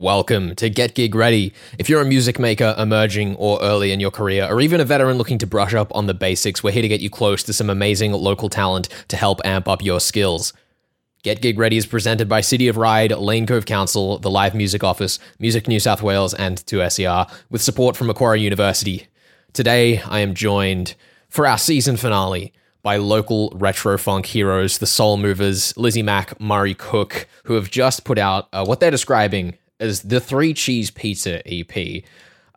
Welcome to Get Gig Ready. If you're a music maker emerging or early in your career, or even a veteran looking to brush up on the basics, we're here to get you close to some amazing local talent to help amp up your skills. Get Gig Ready is presented by City of Ryde, Lane Cove Council, the Live Music Office, Music New South Wales, and 2SER, with support from Macquarie University. Today, I am joined for our season finale by local retro funk heroes, the Soul Movers, Lizzie Mack, Murray Cook, who have just put out uh, what they're describing as the Three Cheese Pizza EP.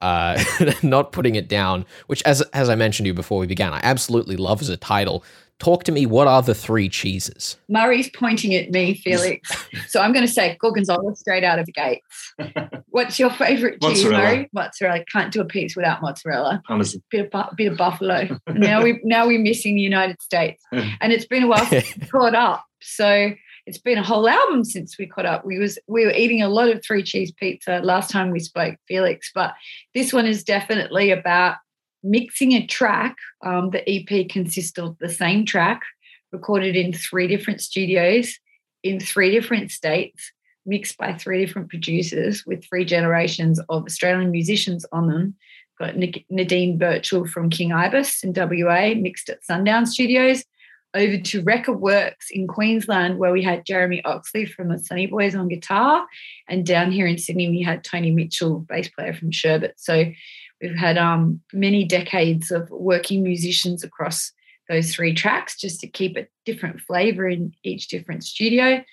Uh, not putting it down, which, as as I mentioned to you before we began, I absolutely love as a title. Talk to me. What are the three cheeses? Murray's pointing at me, Felix. so I'm going to say gorgonzola straight out of the gates. What's your favourite cheese, Mozzarella. Murray? Mozzarella. Can't do a pizza without mozzarella. Parmesan. Bit of bu- bit of buffalo. now we now we're missing the United States, and it's been a while since we caught up. So it's been a whole album since we caught up. We was we were eating a lot of three cheese pizza last time we spoke, Felix. But this one is definitely about mixing a track. Um, the EP consists of the same track recorded in three different studios in three different states, mixed by three different producers with three generations of Australian musicians on them. Got Nadine Birchall from King Ibis in WA, mixed at Sundown Studios, over to Record Works in Queensland, where we had Jeremy Oxley from the Sunny Boys on guitar. And down here in Sydney, we had Tony Mitchell, bass player from Sherbet. So we've had um, many decades of working musicians across those three tracks just to keep a different flavor in each different studio.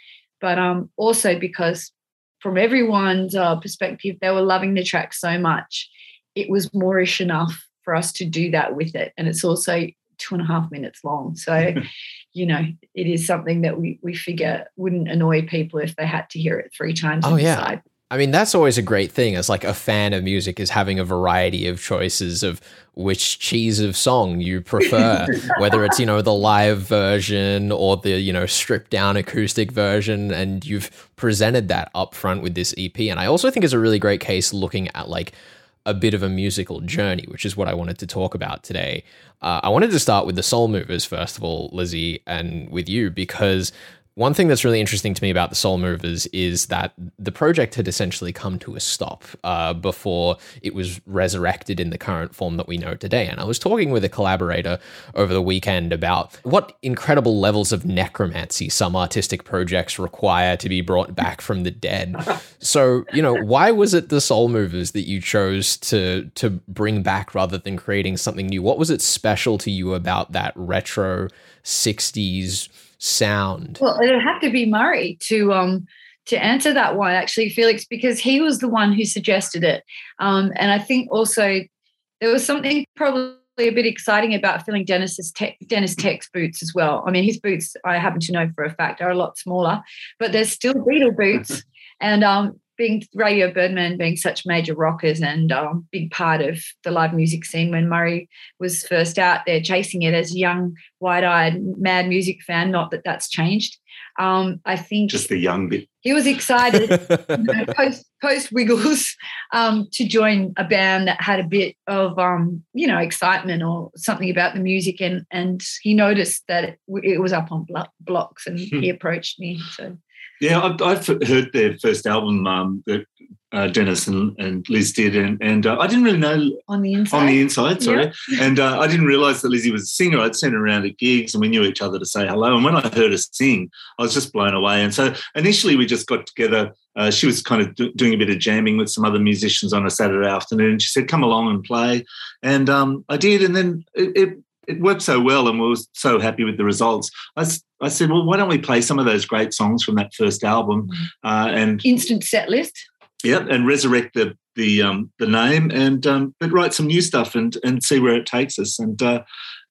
But um, also because from everyone's uh, perspective, they were loving the track so much, it was moreish enough for us to do that with it. And it's also two and a half minutes long. So, you know, it is something that we, we figure wouldn't annoy people if they had to hear it three times. Oh, yeah. decide. I mean, that's always a great thing as like a fan of music is having a variety of choices of which cheese of song you prefer, whether it's, you know, the live version or the, you know, stripped down acoustic version. And you've presented that up front with this EP. And I also think it's a really great case looking at like a bit of a musical journey, which is what I wanted to talk about today. Uh, I wanted to start with the Soul Movers, first of all, Lizzie, and with you, because one thing that's really interesting to me about the Soul Movers is that the project had essentially come to a stop uh, before it was resurrected in the current form that we know today. And I was talking with a collaborator over the weekend about what incredible levels of necromancy some artistic projects require to be brought back from the dead. So, you know, why was it the Soul Movers that you chose to to bring back rather than creating something new? What was it special to you about that retro 60s sound? Well, it'd have to be Murray to um to answer that one, actually, Felix, because he was the one who suggested it. Um, and I think also there was something probably a bit exciting about filling Deniz's Tek, Deniz Tek's boots as well. I mean, his boots, I happen to know for a fact, are a lot smaller, but they're still beetle boots. and um, being Radio Birdman being such major rockers and um, big part of the live music scene when Murray was first out there chasing it as a young, wide-eyed, mad music fan. Not that that's changed. Um, I think Just the young bit. he was excited you know, post post Wiggles um, to join a band that had a bit of um, you know excitement or something about the music, and and he noticed that it, it was up on blocks, and he approached me. So Yeah, I've, I've heard their first album um, that uh, Deniz and, and Liz did, and, and uh, I didn't really know on the inside, on the inside, sorry. And uh, I didn't realise that Lizzie was a singer. I'd seen her around at gigs and we knew each other to say hello. And when I heard her sing, I was just blown away. And so initially we just got together. Uh, she was kind of do- doing a bit of jamming with some other musicians on a Saturday afternoon. She said, come along and play. And um, I did. And then it, it, it worked so well and we were so happy with the results. I, I said, well, why don't we play some of those great songs from that first album uh, and instant set list. yeah, and resurrect the the um, the name and um, but write some new stuff and and see where it takes us. And uh,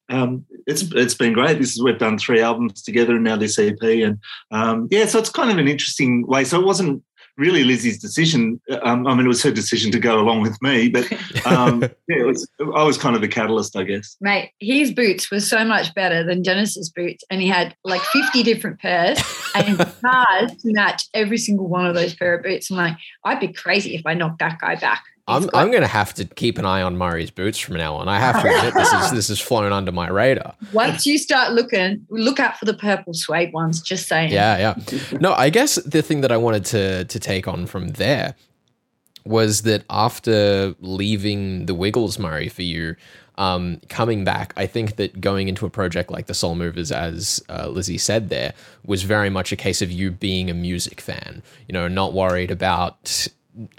um, it's it's been great. This is we've done three albums together and now this EP and um, yeah, so it's kind of an interesting way. So it wasn't really Lizzie's decision. Um, I mean, it was her decision to go along with me, but um, yeah, it was. I was kind of the catalyst, I guess. Mate, his boots were so much better than Deniz's boots, and he had like 50 different pairs and guitars to match every single one of those pair of boots. I'm like, I'd be crazy if I knocked that guy back. I'm, got- I'm going to have to keep an eye on Murray's boots from now on. I have to admit this is this is flown under my radar. Once you start looking, look out for the purple suede ones. Just saying. Yeah, yeah. No, I guess the thing that I wanted to to take on from there was that after leaving the Wiggles, Murray, for you, um, coming back, I think that going into a project like the Soul Movers, as uh, Lizzie said there, was very much a case of you being a music fan, you know, not worried about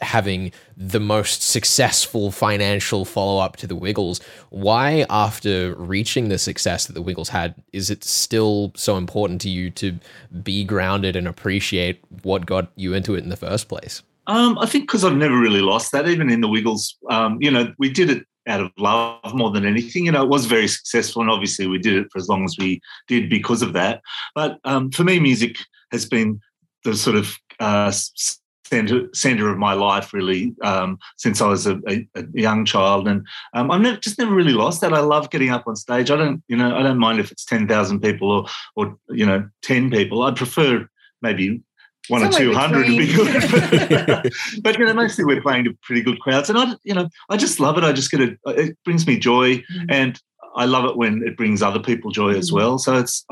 having the most successful financial follow up to the Wiggles. Why, after reaching the success that the Wiggles had, is it still so important to you to be grounded and appreciate what got you into it in the first place? Um, I think because I've never really lost that, even in the Wiggles. Um, you know, we did it out of love more than anything. You know, it was very successful, and obviously we did it for as long as we did because of that. But um, for me, music has been the sort of uh, center center of my life really um, since I was a, a, a young child, and um, I've never, just never really lost that. I love getting up on stage. I don't, you know, I don't mind if it's ten thousand people or or you know ten people. I prefer maybe one or two hundred would be good. but you know, mostly we're playing to pretty good crowds, and I, you know, I just love it. I just get it. It brings me joy, mm-hmm. and I love it when it brings other people joy as mm-hmm. well. So it's,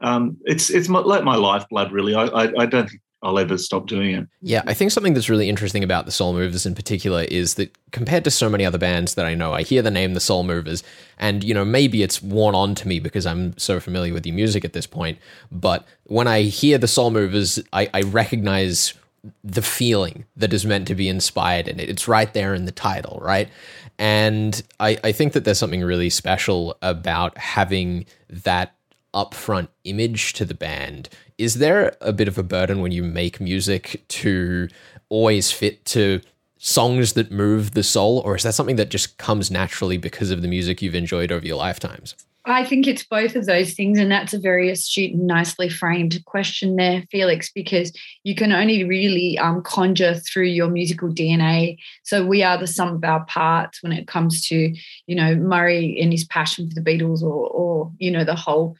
um, it's, it's my, like my lifeblood, really. I, I, I don't think I'll ever stop doing it. Yeah, I think something that's really interesting about the Soul Movers in particular is that compared to so many other bands that I know, I hear the name the Soul Movers, and you know maybe it's worn on to me because I'm so familiar with your music at this point. But when I hear the Soul Movers, I, I recognize the feeling that is meant to be inspired in it. It's right there in the title, right? And I, I think that there's something really special about having that upfront image to the band is there a bit of a burden when you make music to always fit to songs that move the soul, or is that something that just comes naturally because of the music you've enjoyed over your lifetimes? I think it's both of those things, and that's a very astute and nicely framed question there, Felix, because you can only really um, conjure through your musical DNA. So we are the sum of our parts when it comes to, you know, Murray and his passion for the Beatles, or, or you know, the whole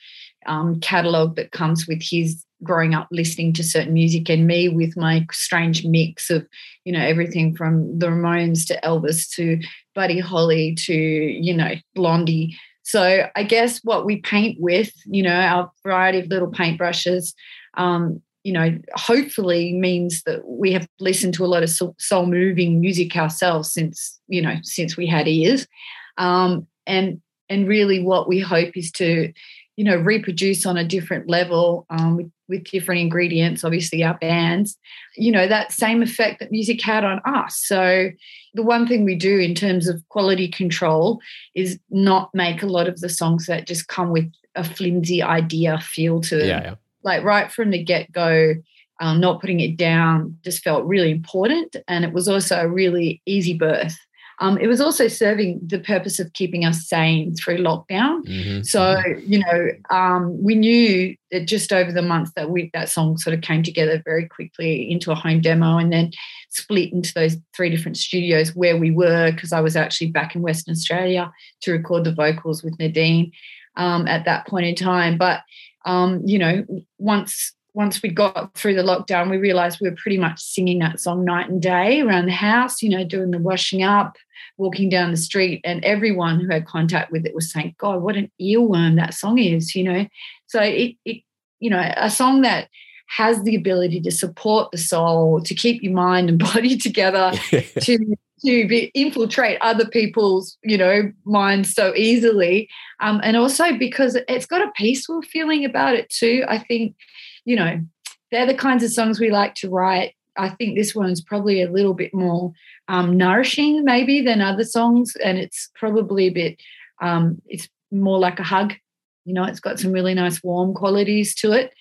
um, catalog that comes with his growing up listening to certain music and me with my strange mix of you know everything from the Ramones to Elvis to Buddy Holly to you know Blondie. So I guess what we paint with you know our variety of little paintbrushes um, you know hopefully means that we have listened to a lot of soul moving music ourselves since you know since we had ears. Um, and and really what we hope is to you know reproduce on a different level um, with, with different ingredients obviously our bands you know that same effect that music had on us. So the one thing we do in terms of quality control is not make a lot of the songs that just come with a flimsy idea feel to them. Yeah, yeah. like right from the get-go um, not putting it down just felt really important and it was also a really easy birth um, it was also serving the purpose of keeping us sane through lockdown. Mm-hmm. So, you know, um, we knew that just over the month that we that song sort of came together very quickly into a home demo and then split into those three different studios where we were because I was actually back in Western Australia to record the vocals with Nadine um, at that point in time. But um, you know, once once we got through the lockdown, we realized we were pretty much singing that song night and day around the house, you know, doing the washing up, walking down the street, and everyone who had contact with it was saying, God, what an earworm that song is, you know. So it, it you know, a song that has the ability to support the soul, to keep your mind and body together, to to be, infiltrate other people's you know minds so easily um, and also because it's got a peaceful feeling about it too i think you know, they're the kinds of songs we like to write. I think this one's probably a little bit more um, nourishing, maybe, than other songs, and it's probably a bit. Um, it's more like a hug. You know, it's got some really nice warm qualities to it.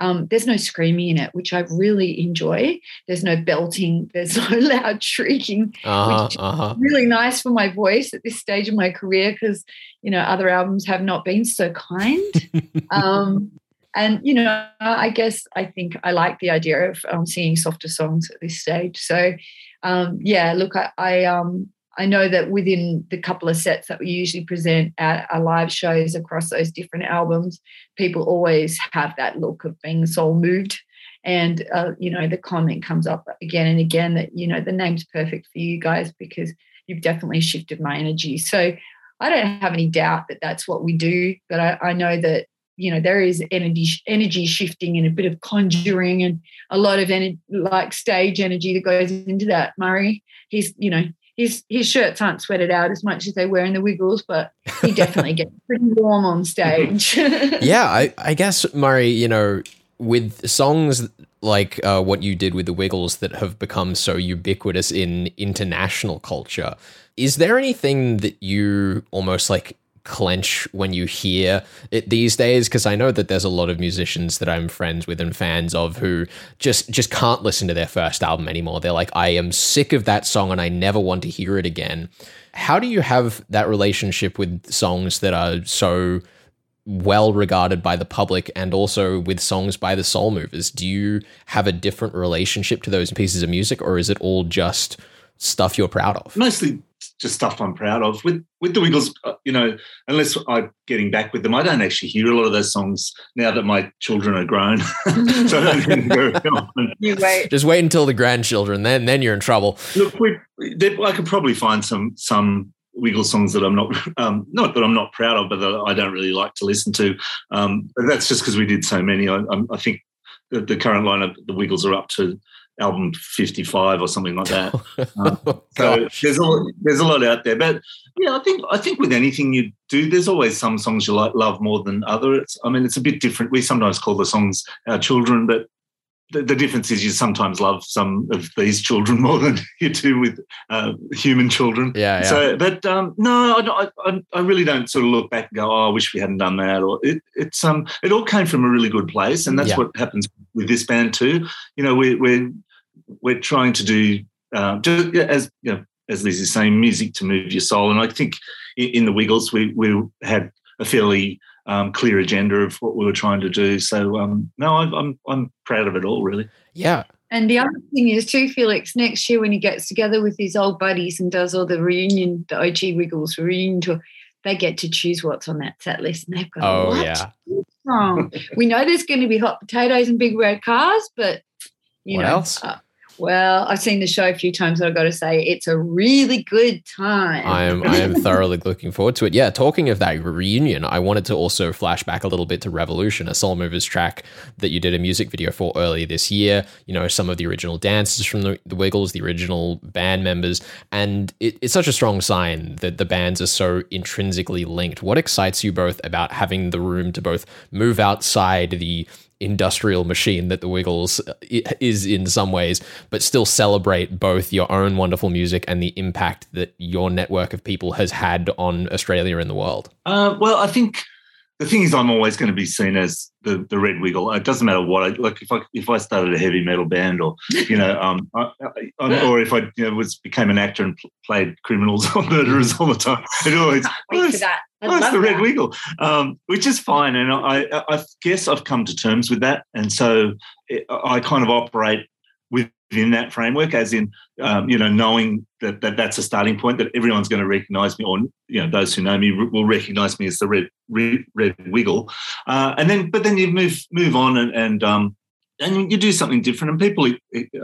Um, there's no screaming in it, which I really enjoy. There's no belting. There's no loud shrieking, uh-huh, which uh-huh. really nice for my voice at this stage of my career because you know other albums have not been so kind. um, and you know i guess i think i like the idea of um, singing softer songs at this stage so um, yeah look i, I um I know that within the couple of sets that we usually present at our live shows across those different albums, people always have that look of being soul moved. And, uh, you know, the comment comes up again and again that, you know, the name's perfect for you guys because you've definitely shifted my energy. So I don't have any doubt that that's what we do. But I, I know that you know there is energy energy shifting and a bit of conjuring and a lot of energy, like stage energy that goes into that. Murray, he's you know his his shirts aren't sweated out as much as they were in the Wiggles, but he definitely gets pretty warm on stage. yeah, I, I guess Murray, you know, with songs like uh, what you did with the Wiggles that have become so ubiquitous in international culture, is there anything that you almost like clench when you hear it these days because I know that there's a lot of musicians that I'm friends with and fans of who just just can't listen to their first album anymore. They're like I am sick of that song and I never want to hear it again. How do you have that relationship with songs that are so well regarded by the public and also with songs by the soul movers? Do you have a different relationship to those pieces of music or is it all just stuff you're proud of? Mostly just stuff I'm proud of. With with the Wiggles, uh, you know, unless I'm getting back with them, I don't actually hear a lot of those songs now that my children are grown. so I don't You wait. Just wait until the grandchildren, then then you're in trouble. Look, we, I could probably find some some Wiggles songs that I'm not um, not that I'm not proud of, but that I don't really like to listen to. Um, but that's just because we did so many. I, I think the, the current lineup, the Wiggles are up to album 55 or something like that. Um, so there's a, there's a lot out there. But yeah, I think I think with anything you do, there's always some songs you like love more than other. It's I mean, it's a bit different. We sometimes call the songs our children, but the, the difference is you sometimes love some of these children more than you do with uh, human children. Yeah, yeah. So, but um, no, I, I, I, really don't sort of look back and go, "Oh, I wish we hadn't done that." Or it, it's um, it all came from a really good place, and that's yeah. what happens with this band too. You know, we, we're we're trying to do uh, just as you know, as Liz is saying, music to move your soul. And I think in, in the Wiggles, we we had a fairly um, clear agenda of what we were trying to do. So um, no, I, I'm I'm proud of it all, really. Yeah. And the other thing is too, Felix, next year when he gets together with his old buddies and does all the reunion, the OG Wiggles reunion tour, they get to choose what's on that set list, and they've got oh a yeah. From. we know there's going to be hot potatoes and big red cars, but you what know, else? Uh, well, I've seen the show a few times, and I've got to say it's a really good time. I am I am thoroughly looking forward to it. Yeah, talking of that reunion, I wanted to also flash back a little bit to Revolution, a Soul Movers track that you did a music video for earlier this year. You know, some of the original dances from the, the Wiggles, the original band members, and it, it's such a strong sign that the bands are so intrinsically linked. What excites you both about having the room to both move outside the industrial machine that the Wiggles uh, is in some ways, but still celebrate both your own wonderful music and the impact that your network of people has had on Australia and the world? Uh, well, I think the thing is, I'm always going to be seen as the, the red wiggle. It doesn't matter what I like. If I if I started a heavy metal band, or you know, um, I, I, or if I you know was became an actor and played criminals or murderers all the time, it always that. Oh, it's the red wiggle, um, which is fine. And I I guess I've come to terms with that, and so I kind of operate within that framework, as in, um, you know, knowing that, that that's a starting point that everyone's going to recognise me, or you know, those who know me will recognise me as the red red, red wiggle, uh, and then but then you move move on and and um, and you do something different, and people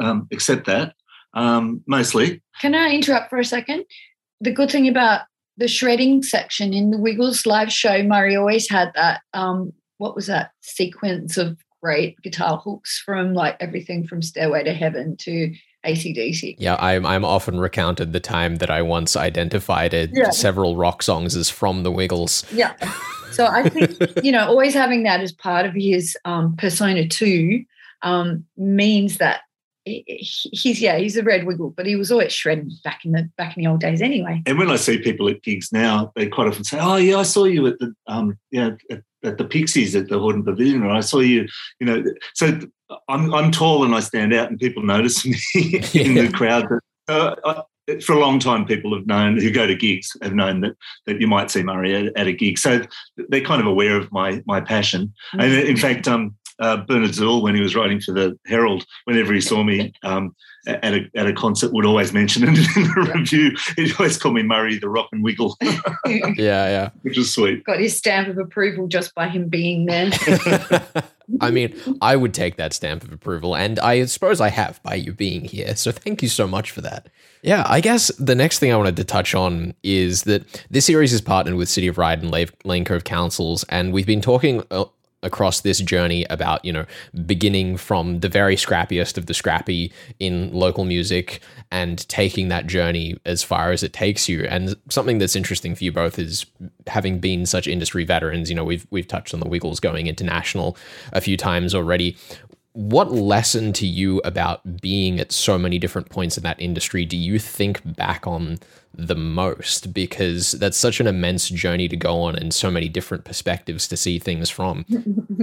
um, accept that um, mostly. Can I interrupt for a second? The good thing about the shredding section in the Wiggles live show, Murray always had that. Um, what was that sequence of great guitar hooks from like everything from Stairway to Heaven to AC/DC. Yeah, I'm I'm often recounted the time that I once identified it, yeah. several rock songs as from the Wiggles. Yeah. So I think, you know, always having that as part of his um, persona too um, means that he's yeah he's a red wiggle but he was always shredding back in the back in the old days anyway and when i see people at gigs now they quite often say oh yeah i saw you at the um yeah at at the Pixies at the Hordern Pavilion, or I saw you, you know. So I'm I'm tall and I stand out, and people notice me in the crowd. But, uh, I, for a long time, people have known who go to gigs have known that that you might see Murray at, at a gig, so they're kind of aware of my my passion. Mm-hmm. And in fact, um, uh, Bernard Zuel, when he was writing for the Herald, whenever he saw me um, at, a, at a concert, would always mention it in the review. He'd always call me Murray the Rock and Wiggle. yeah, yeah. Which is sweet. Got his stamp of approval just by him being there. I mean, I would take that stamp of approval, and I suppose I have by you being here. So thank you so much for that. Yeah, I guess the next thing I wanted to touch on is that this series is partnered with City of Ryde and Lane Cove Councils, and we've been talking uh, across this journey about, you know, beginning from the very scrappiest of the scrappy in local music and taking that journey as far as it takes you. And something that's interesting for you both is having been such industry veterans, you know, we've we've touched on the Wiggles going international a few times already what lesson to you about being at so many different points in that industry do you think back on the most? Because that's such an immense journey to go on and so many different perspectives to see things from.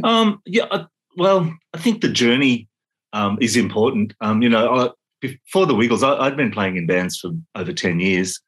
Um, yeah, uh, well, I think the journey um, is important. Um, you know, I, before the Wiggles, I, had been playing in bands for over 10 years.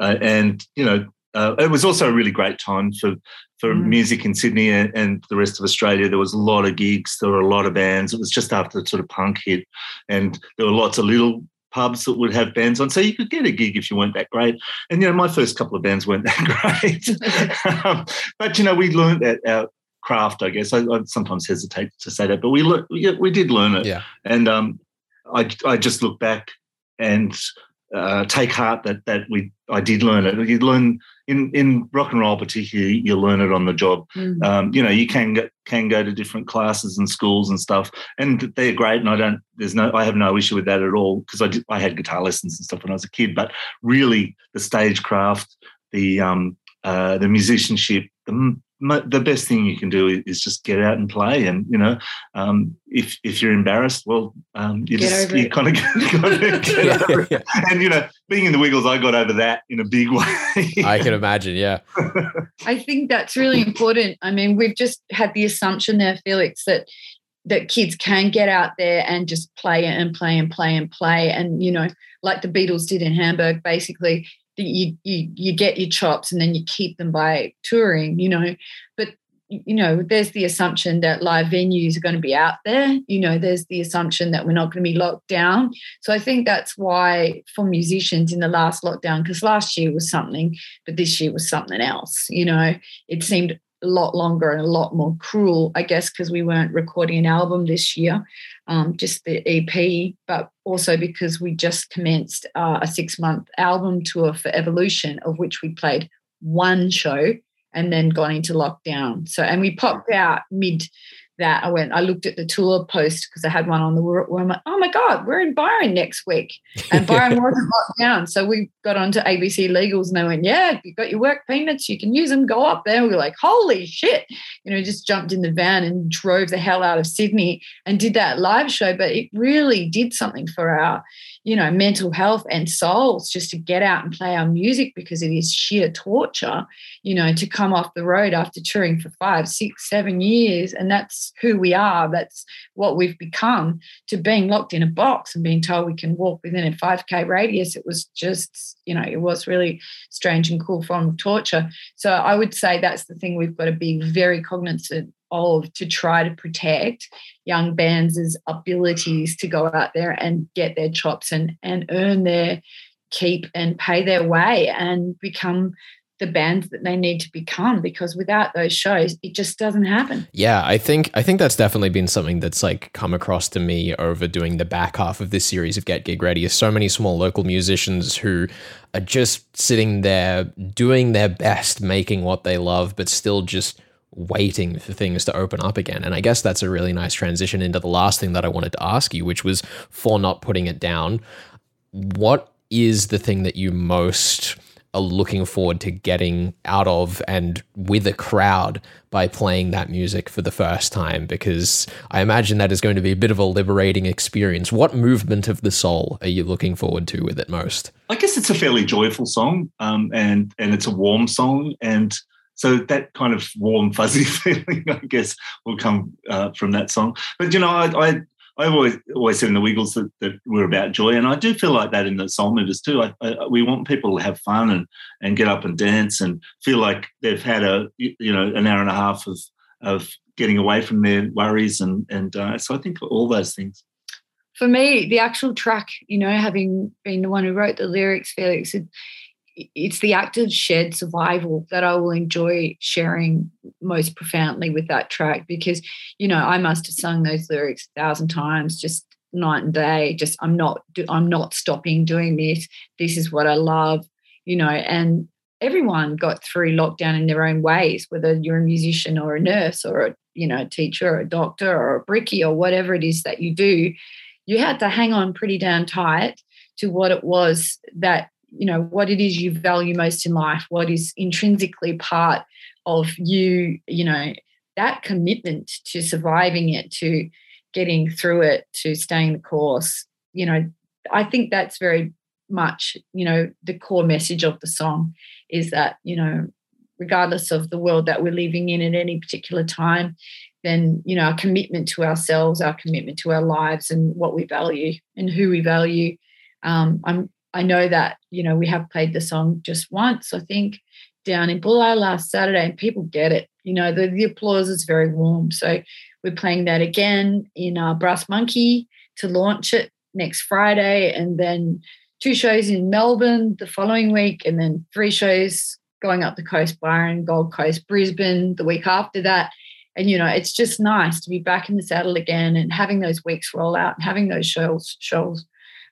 Uh, and, you know, uh, it was also a really great time for for mm. music in Sydney and, and, the rest of Australia. There was a lot of gigs. There were a lot of bands. It was just after the sort of punk hit, and there were lots of little pubs that would have bands on, so you could get a gig if you weren't that great. And you know, my first couple of bands weren't that great, um, but you know, we learned that our craft. I guess I, I sometimes hesitate to say that, but we le- we, we did learn it. Yeah. And um, I I just look back and uh, take heart that that we I did learn it. You learn in in rock and roll, particularly, you learn it on the job. Mm. Um, you know, you can get, can go to different classes and schools and stuff, and they're great. And I don't, there's no, I have no issue with that at all because I did, I had guitar lessons and stuff when I was a kid. But really, the stagecraft, the um, uh, the musicianship, the the best thing you can do is just get out and play. And you know, um, if if you're embarrassed, well, um, you get just you kind of get, get yeah, over it. And you know, being in the Wiggles, I got over that in a big way. I can imagine. Yeah, I think that's really important. I mean, we've just had the assumption there, Felix, that that kids can get out there and just play and play and play and play and you know like the beatles did in hamburg basically you you you get your chops and then you keep them by touring you know. But you know there's the assumption that live venues are going to be out there you know there's the assumption that we're not going to be locked down. So i think that's why for musicians in the last lockdown because last year was something but this year was something else you know. It seemed a lot longer and a lot more cruel, I guess, because we weren't recording an album this year, um, just the EP, but also because we just commenced uh, a six month album tour for Evolution, of which we played one show and then gone into lockdown. So, and we popped out mid that I went, I looked at the tour post because I had one on the where I'm like, oh my God, we're in Byron next week. And Byron wasn't locked down. So we got onto ABC Legals and they went, yeah, you've got your work payments, you can use them, go up there. We were like, holy shit. You know, just jumped in the van and drove the hell out of Sydney and did that live show. But it really did something for our, you know, mental health and souls just to get out and play our music because it is sheer torture, you know, to come off the road after touring for five, six, seven years. And that's who we are. That's what we've become to being locked in a box and being told we can walk within a 5K radius. It was just, you know, it was really strange and cool form of torture. So I would say that's the thing we've got to be very cognizant of to try to protect young bands' abilities to go out there and get their chops and, and earn their keep and pay their way and become the bands that they need to become because without those shows it just doesn't happen. Yeah i think i think that's definitely been something that's like come across to me over doing the back half of this series of get gig ready is so many small local musicians who are just sitting there doing their best making what they love but still just waiting for things to open up again. And I guess that's a really nice transition into the last thing that I wanted to ask you, which was for not putting it down. What is the thing that you most are looking forward to getting out of and with a crowd by playing that music for the first time? Because I imagine that is going to be a bit of a liberating experience. What movement of the soul are you looking forward to with it most? I guess it's a fairly joyful song, um, and and it's a warm song, and so that kind of warm, fuzzy feeling, I guess, will come uh, from that song. But you know, I, I I always always said in the Wiggles that, that, we're about joy, and I do feel like that in the Soul Movers too. I, I, we want people to have fun and and get up and dance and feel like they've had a you know an hour and a half of of getting away from their worries and and uh, so I think all those things. For me, the actual track, you know, having been the one who wrote the lyrics, Felix, it's the act of shared survival that I will enjoy sharing most profoundly with that track because, you know, I must have sung those lyrics a thousand times, just night and day. Just I'm not I'm not stopping doing this. This is what I love, you know, and everyone got through lockdown in their own ways, whether you're a musician or a nurse or a you know, a teacher or a doctor or a brickie or whatever it is that you do, you had to hang on pretty damn tight to what it was that, you know, what it is you value most in life, what is intrinsically part of you, you know, that commitment to surviving it, to getting through it, to staying the course, you know, I think that's very much, you know, the core message of the song is that, you know, regardless of the world that we're living in at any particular time, then, you know, our commitment to ourselves, our commitment to our lives and what we value and who we value. Um, I'm, I know that, you know, we have played the song just once, I think, down in Bulli last Saturday, and people get it. You know, the, the applause is very warm. So we're playing that again in uh, Brass Monkey to launch it next Friday, and then two shows in Melbourne the following week, and then three shows going up the coast, Byron, Gold Coast, Brisbane the week after that. And you know, it's just nice to be back in the saddle again and having those weeks roll out, and having those shows shows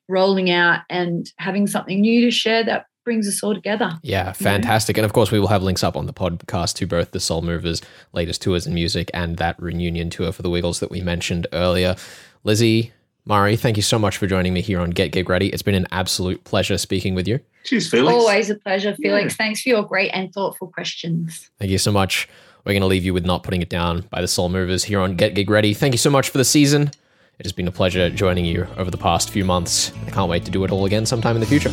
rolling out, and having something new to share that brings us all together. Yeah, fantastic. And of course, we will have links up on the podcast to both the Soul Movers' latest tours and music and that reunion tour for the Wiggles that we mentioned earlier. Lizzie, Murray, thank you so much for joining me here on Get Gig Ready. It's been an absolute pleasure speaking with you. Cheers, Felix. Always a pleasure, Felix. Yeah. Thanks for your great and thoughtful questions. Thank you so much. We're going to leave you with Not Putting It Down by the Soul Movers here on Get Gig Ready. Thank you so much for the season. It has been a pleasure joining you over the past few months. I can't wait to do it all again sometime in the future.